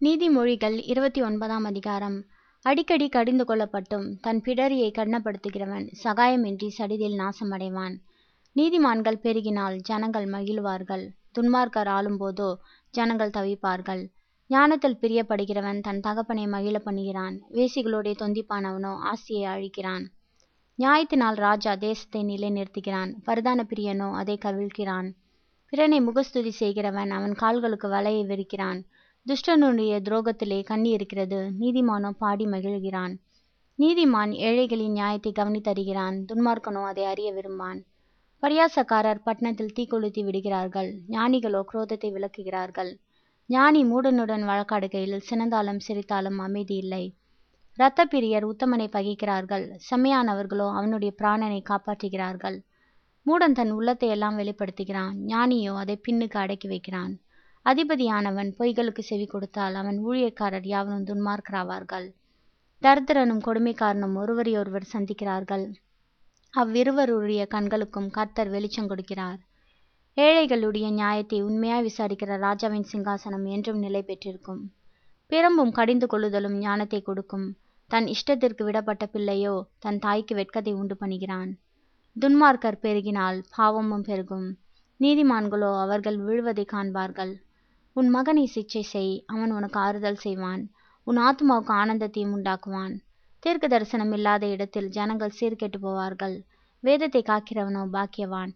நீதிமொழிகள் இருபத்தி ஒன்பதாம் அதிகாரம். அடிக்கடி கடிந்து கொள்ளப்பட்டும் தன் பிடரியை கடினப்படுத்துகிறவன் சகாயமின்றி சடிதில் நாசமடைவான். நீதிமான்கள் பெருகினால் ஜனங்கள் மகிழ்வார்கள். துன்மார்க்கர் ஆளும்போதோ ஜனங்கள் தவிப்பார்கள். ஞானத்தில் பிரியப்படுகிறவன் தன் தகப்பனை மகிழ பண்ணுகிறான். வேசிகளுடைய தொந்திப்பானவனோ ஆசியை அழிக்கிறான். நியாயத்தினால் ராஜா தேசத்தை நிலைநிறுத்துகிறான். பரதான பிரியனோ அதை கவிழ்கிறான் பிறனை முகஸ்துதி செய்கிறவன் அவன் கால்களுக்கு வலையை விரிக்கிறான். துஷ்டனுடைய துரோகத்திலே கண்ணி இருக்கிறது நீதிமானோ பாடி மகிழ்கிறான். நீதிமான் ஏழைகளின் நியாயத்தை கவனித்தருகிறான் துன்மார்க்கனோ அதை அறிய விரும்பான். பரியாசக்காரர் பட்டணத்தில் தீக்கொளுத்தி விடுகிறார்கள். ஞானிகளோ குரோதத்தை விளக்குகிறார்கள். ஞானி மூடனுடன் வழக்காடுகையில் சினந்தாலும் சிரித்தாலும் அமைதி இல்லை. இரத்த பிரியர் உத்தமனை பகிக்கிறார்கள். செம்மையானவர்களோ அவனுடைய பிராணனை காப்பாற்றுகிறார்கள். மூடன் தன் உள்ளத்தை எல்லாம் வெளிப்படுத்துகிறான். ஞானியோ அதை பின்னுக்கு அடக்கி வைக்கிறான். அதிபதியானவன் பொய்களுக்கு செவி கொடுத்தால் அவன் ஊழியக்காரர் யாவரும் துன்மார்க்கராவார்கள். தரித்திரனும் கொடுமைக்காரனும் ஒருவரையொருவர் சந்திக்கிறார்கள். அவ்விருவருடைய கண்களுக்கும் கர்த்தர் வெளிச்சம் கொடுக்கிறார். ஏழைகளுடைய நியாயத்தை உண்மையாய் விசாரிக்கிற ராஜாவின் சிங்காசனம் என்றும் நிலை பெற்றிருக்கும். பிறம்பும் கடிந்து கொள்ளுதலும் ஞானத்தை கொடுக்கும். தன் இஷ்டத்திற்கு விடப்பட்ட பிள்ளையோ தன் தாய்க்கு வெட்கத்தை உண்டு பண்ணுகிறான். துன்மார்க்கர் பெருகினால் பாவமும் பெருகும். நீதிமான்களோ அவர்கள் விழுவதை காண்பார்கள். உன் மகனை சிச்சை செய் அவன் உனக்கு ஆறுதல் செய்வான். உன் ஆத்மாவுக்கு ஆனந்தத்தையும் உண்டாக்குவான். தீர்க்க தரிசனம் இல்லாத இடத்தில் ஜனங்கள் சீர்கெட்டு போவார்கள். வேதத்தை காக்கிறவனோ பாக்கியவான்.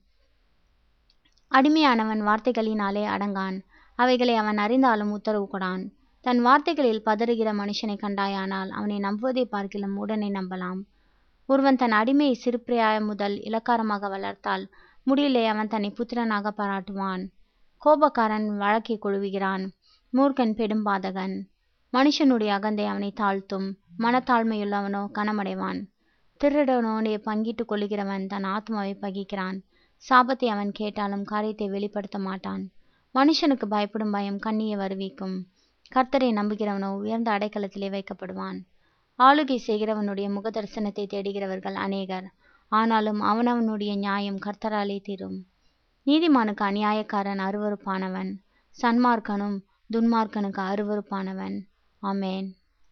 அடிமையானவன் வார்த்தைகளினாலே அடங்கான். அவைகளை அவன் அறிந்தாலும் உத்தரவு கொடான். தன் வார்த்தைகளில் பதறுகிற மனுஷனை கண்டாயானால் அவனை நம்புவதை பார்க்கிலும் உடனே நம்பலாம். ஒருவன் தன் அடிமையை சிறுப்பிரியாய முதல் இலக்காரமாக வளர்த்தால் முடியலே அவன் தன்னை புத்திரனாக பாராட்டுவான். கோபக்காரன் வழக்கை கொழுவுகிறான். மூர்க்கன் பெடும் பாதகன். மனுஷனுடைய அகந்தை அவனை தாழ்த்தும். மனத்தாழ்மையுள்ளவனோ கனமடைவான். திருடனோடே பங்கிட்டு கொள்ளுகிறவன் தன் ஆத்மாவை பகிக்கிறான். சாபத்தை அவன் கேட்டாலும் காரியத்தை வெளிப்படுத்த மாட்டான். மனுஷனுக்கு பயப்படும் பயம் கண்ணியை வருவிக்கும். கர்த்தரை நம்புகிறவனோ உயர்ந்த அடைக்கலத்திலே வைக்கப்படுவான். ஆளுகை செய்கிறவனுடைய முகதரிசனத்தை தேடுகிறவர்கள் அநேகர். ஆனாலும் அவனவனுடைய நியாயம் கர்த்தராலே தீரும். நீதிமானுக்கு அநியாயக்காரன் அருவறுப்பானவன் சன்மார்க்கனும் துன்மார்க்கனுக்கு அருவறுப்பானவன் ஆமேன்.